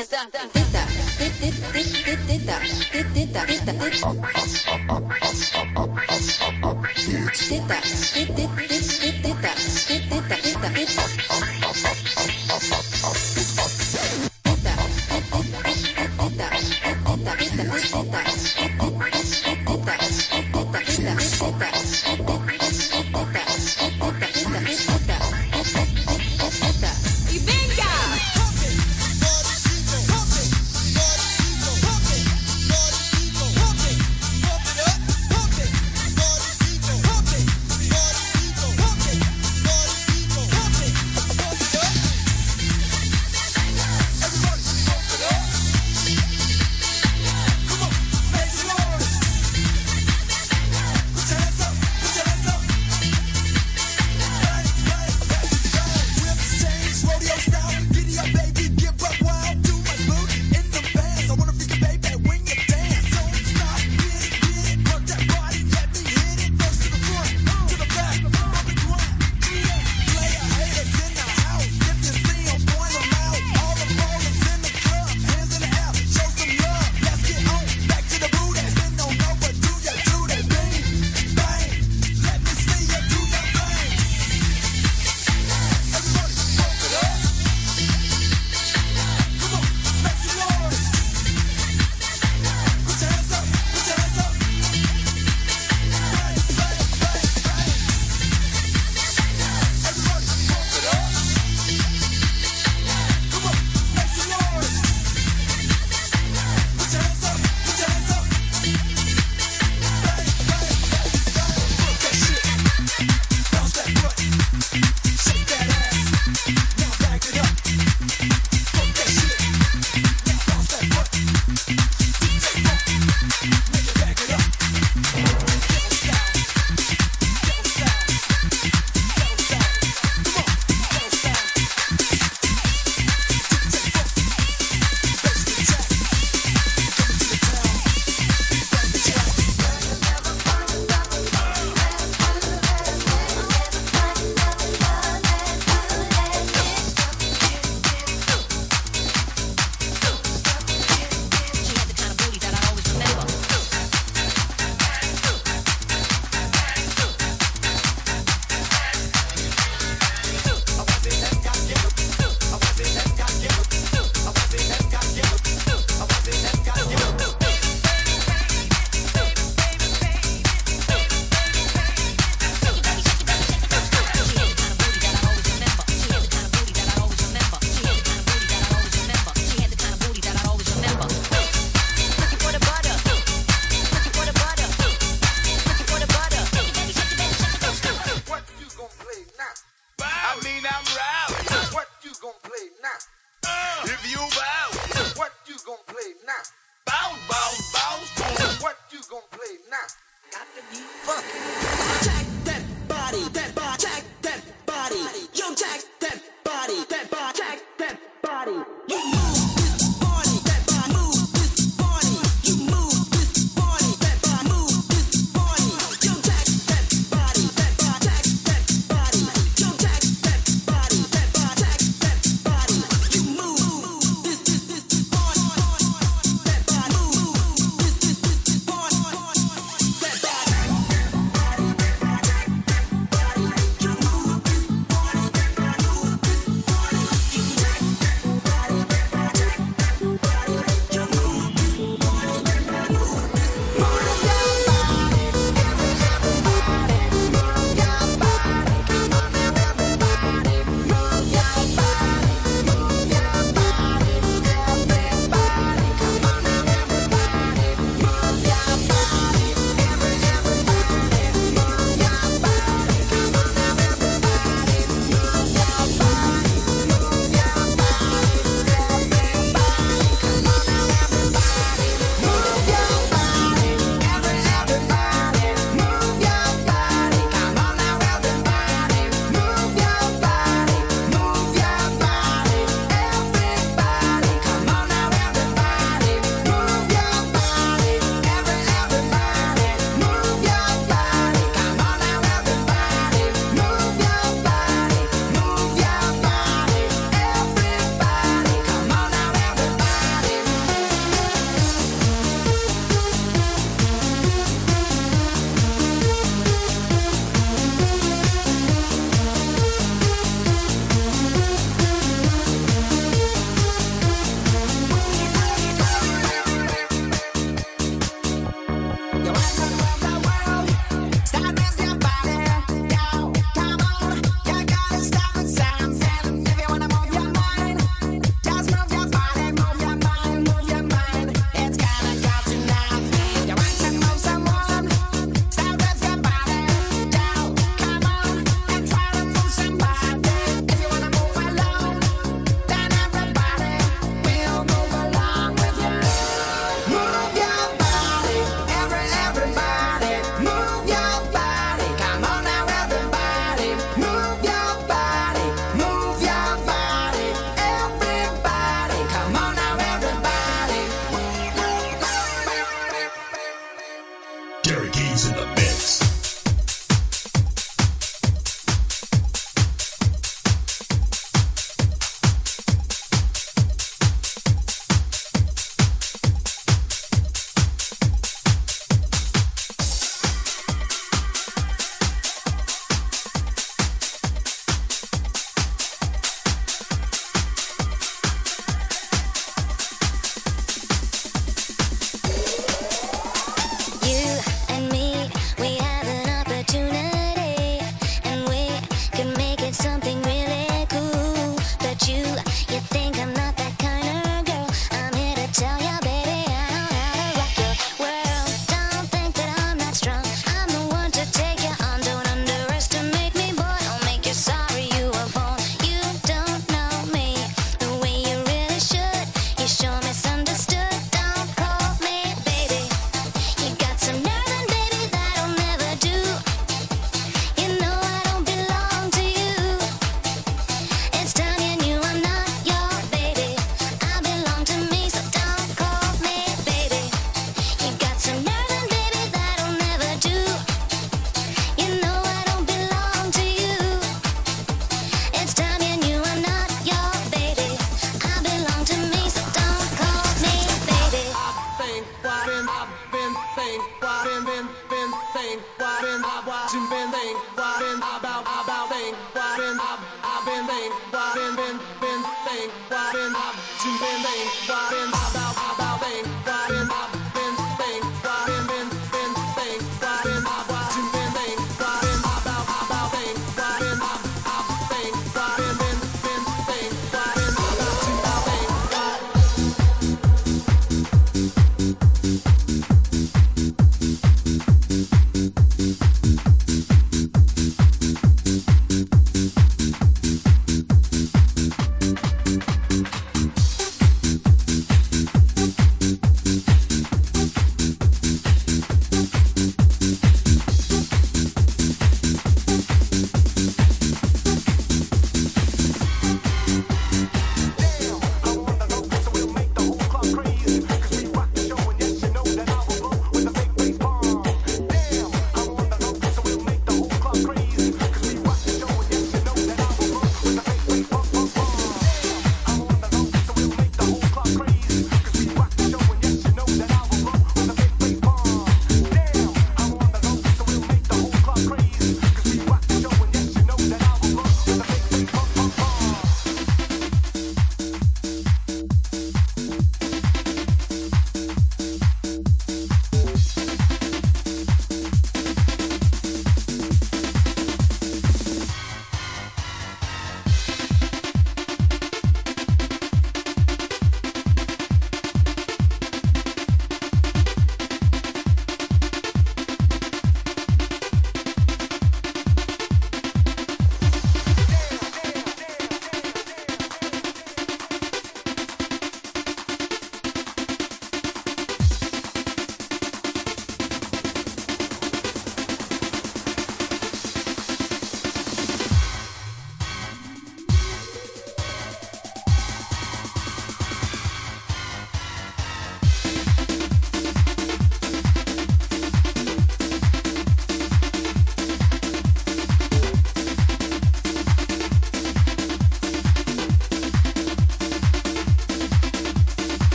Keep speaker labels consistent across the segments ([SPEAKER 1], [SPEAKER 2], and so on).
[SPEAKER 1] teta, teta, teta, teta, teta, teta, teta, teta, teta, teta, Check that body, that body.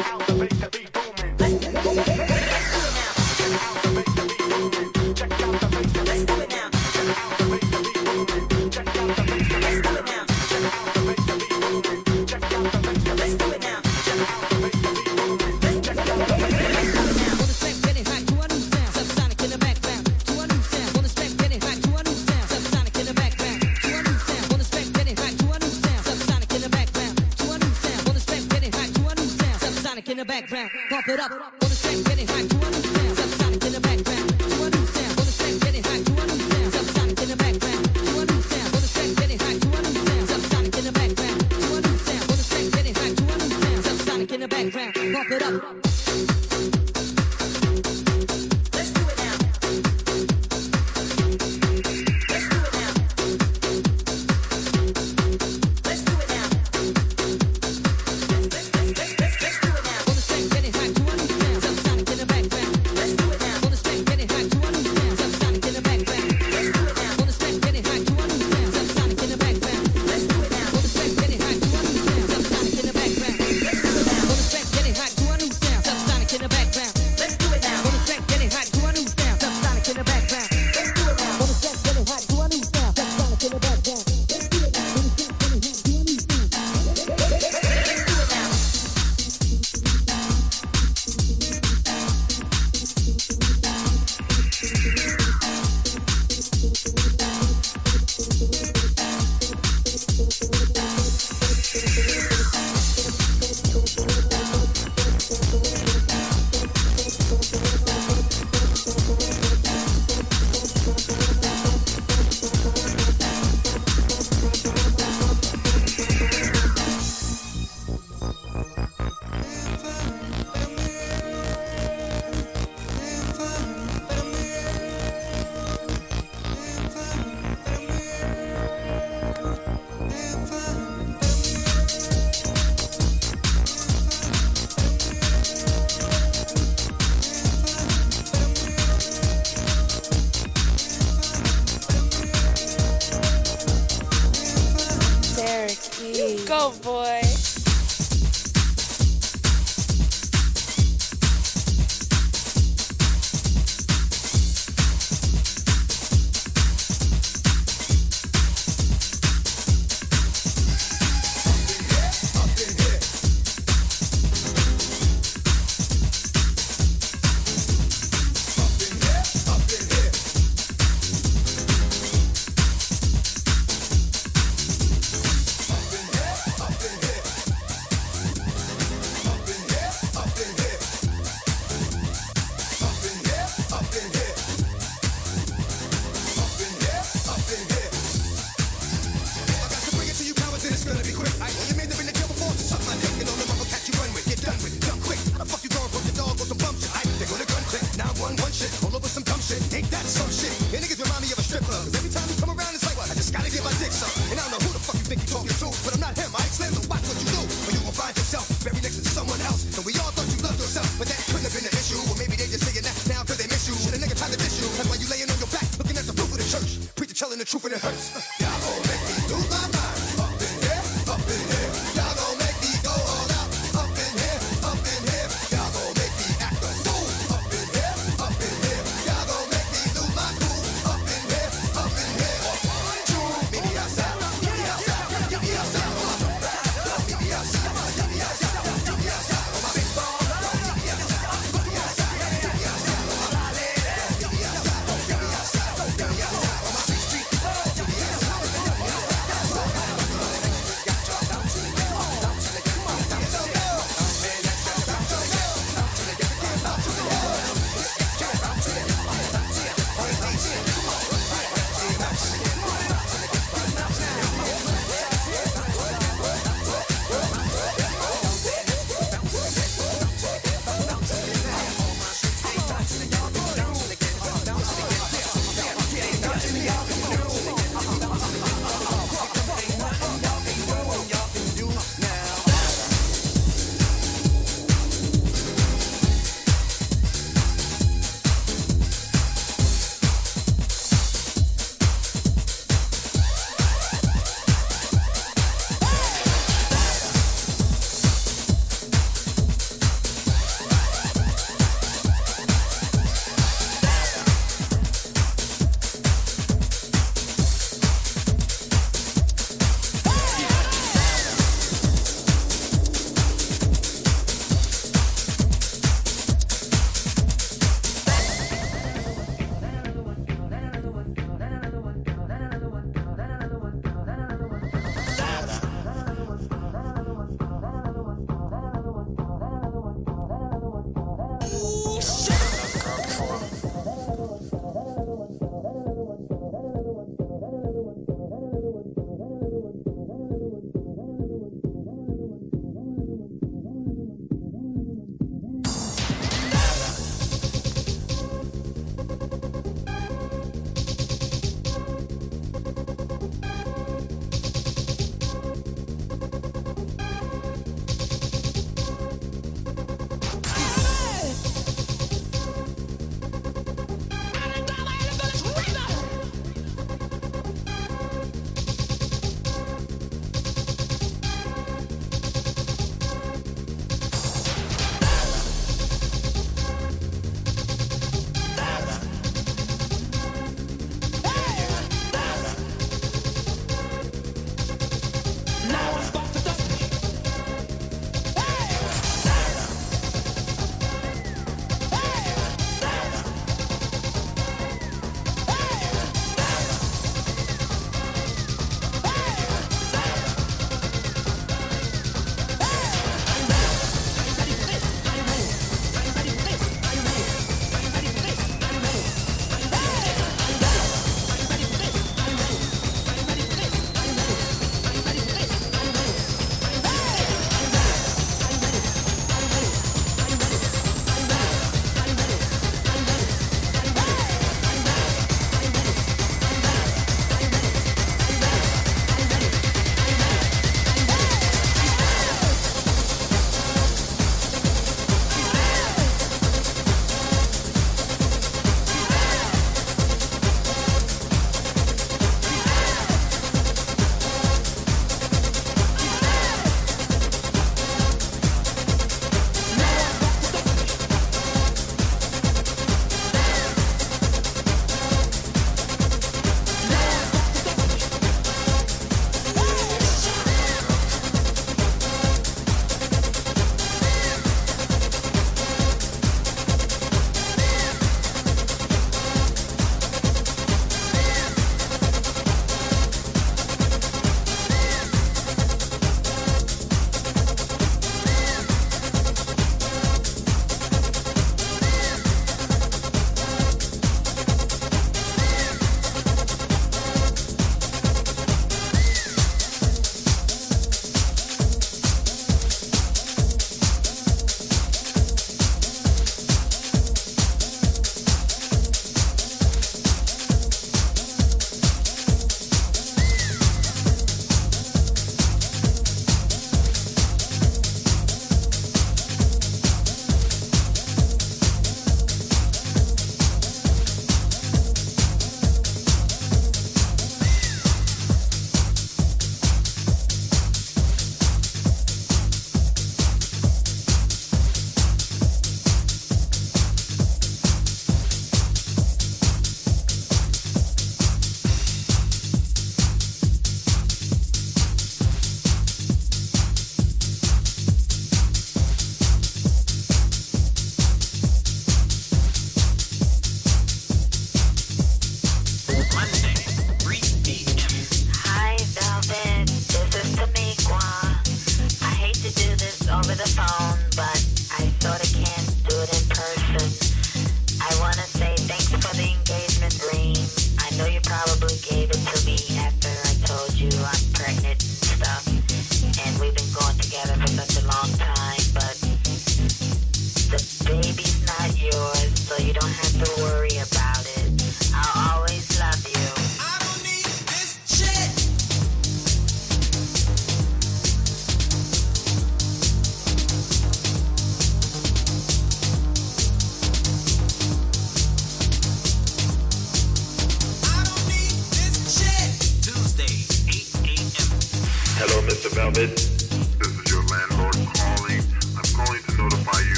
[SPEAKER 1] out.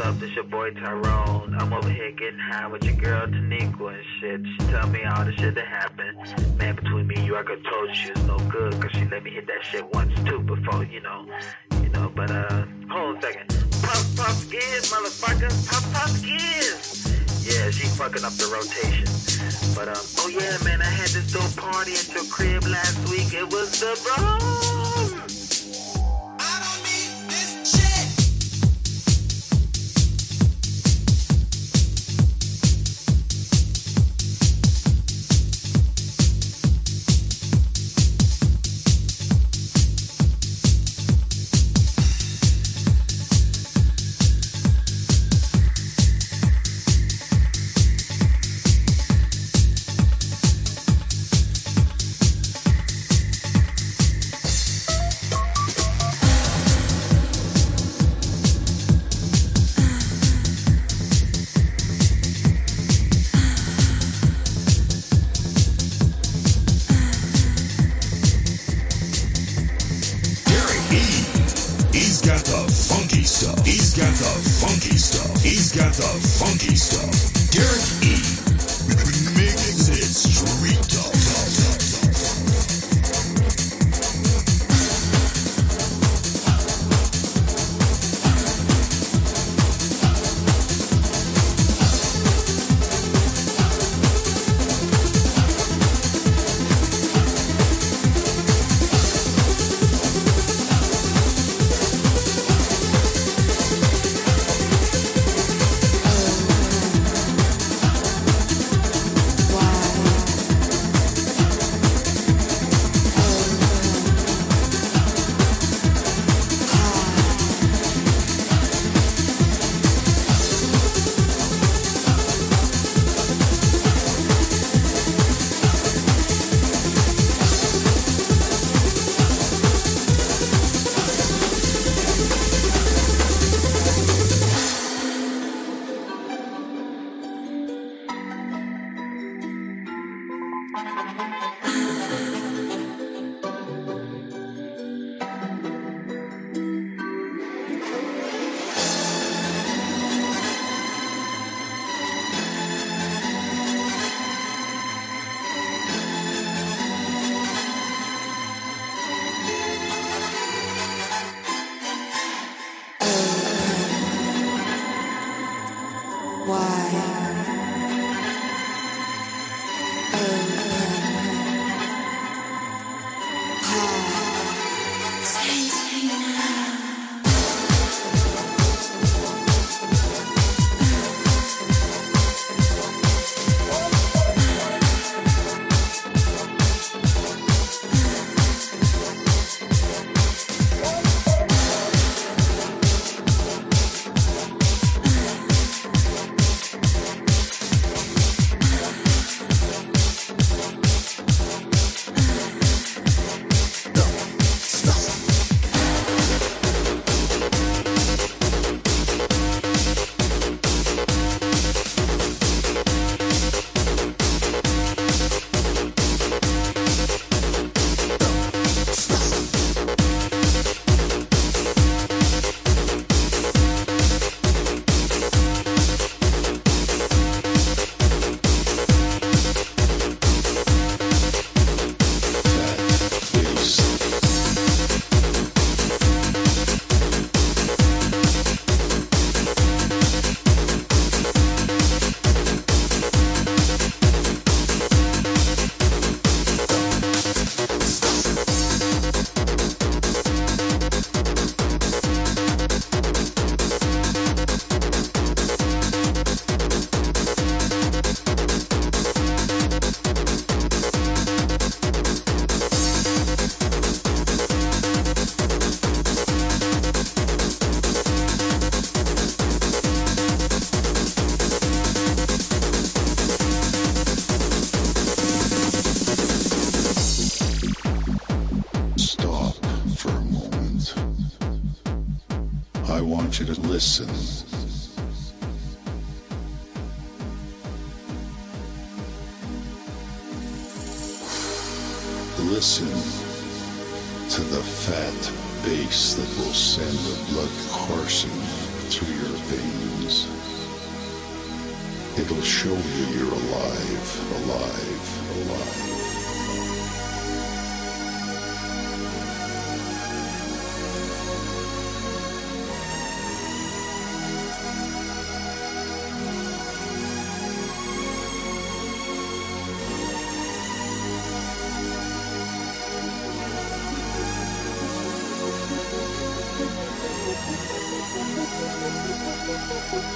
[SPEAKER 1] Up? This your boy Tyrone. I'm over here getting high with your girl Taniqua and shit. She tell me all the shit that happened. Man, between me and you, I could told you she was no good, cause she let me hit that shit once too before, you know. You know, but uh, hold on a second. Puff puff gives, motherfucker. Puff puff gives. Yeah, she fucking up the rotation. But um, oh yeah, man, I had this dope party at your crib last week. It was the
[SPEAKER 2] bro.